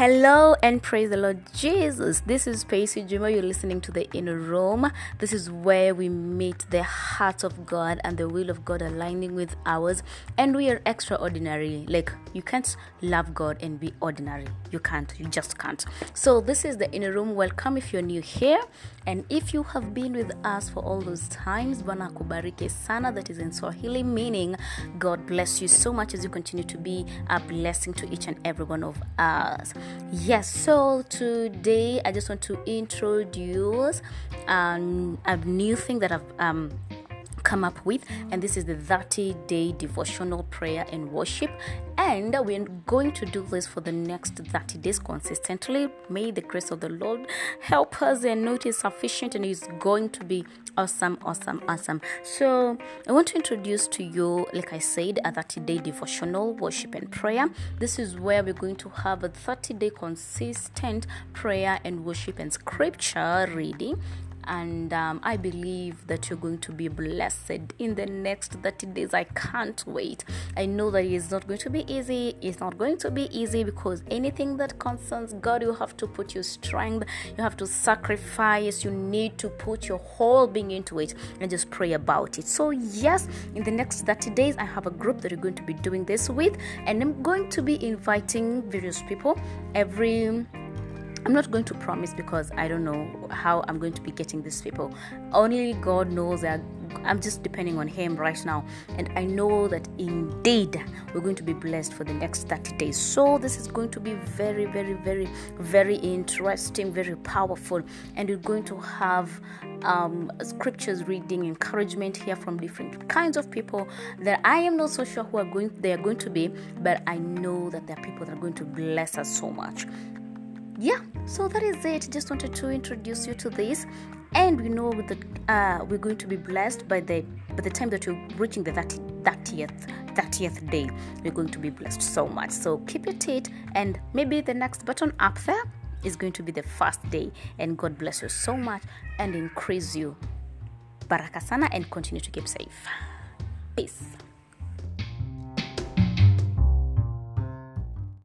Hello and praise the Lord Jesus. This is Pacey Juma. You're listening to the Inner Room. This is where we meet the heart of God and the will of God aligning with ours. And we are extraordinary. Like, you can't love God and be ordinary. You can't. You just can't. So, this is the Inner Room. Welcome if you're new here. And if you have been with us for all those times, Bwana kubariki sana. That is in Swahili, meaning God bless you so much as you continue to be a blessing to each and every one of us. Yes, so today I just want to introduce um, a new thing that I've um, come up with, and this is the 30 day devotional prayer and worship. And we're going to do this for the next 30 days consistently. May the grace of the Lord help us and know it is sufficient and it's going to be awesome, awesome, awesome. So, I want to introduce to you, like I said, a 30 day devotional worship and prayer. This is where we're going to have a 30 day consistent prayer and worship and scripture reading and um, I believe that you're going to be blessed in the next 30 days. I can't wait. I know that it's not going to be easy. It's not going to be easy because anything that concerns God, you have to put your strength, you have to sacrifice, you need to put your whole being into it and just pray about it. So, yes, in the next 30 days, I have a group that you're going to be doing this with, and I'm going to be inviting various people every I'm not going to promise because I don't know how I'm going to be getting these people. Only God knows that I'm just depending on Him right now. And I know that indeed we're going to be blessed for the next 30 days. So this is going to be very, very, very, very interesting, very powerful. And we're going to have um, scriptures reading, encouragement here from different kinds of people that I am not so sure who are going they are going to be, but I know that there are people that are going to bless us so much yeah so that is it. Just wanted to introduce you to this. And we know that uh, we're going to be blessed by the by the time that you're reaching the 30, 30th 30th day we're going to be blessed so much. So keep it it and maybe the next button up there is going to be the first day. And god bless you so much and increase you. Baraka sana and continue to keep safe. Peace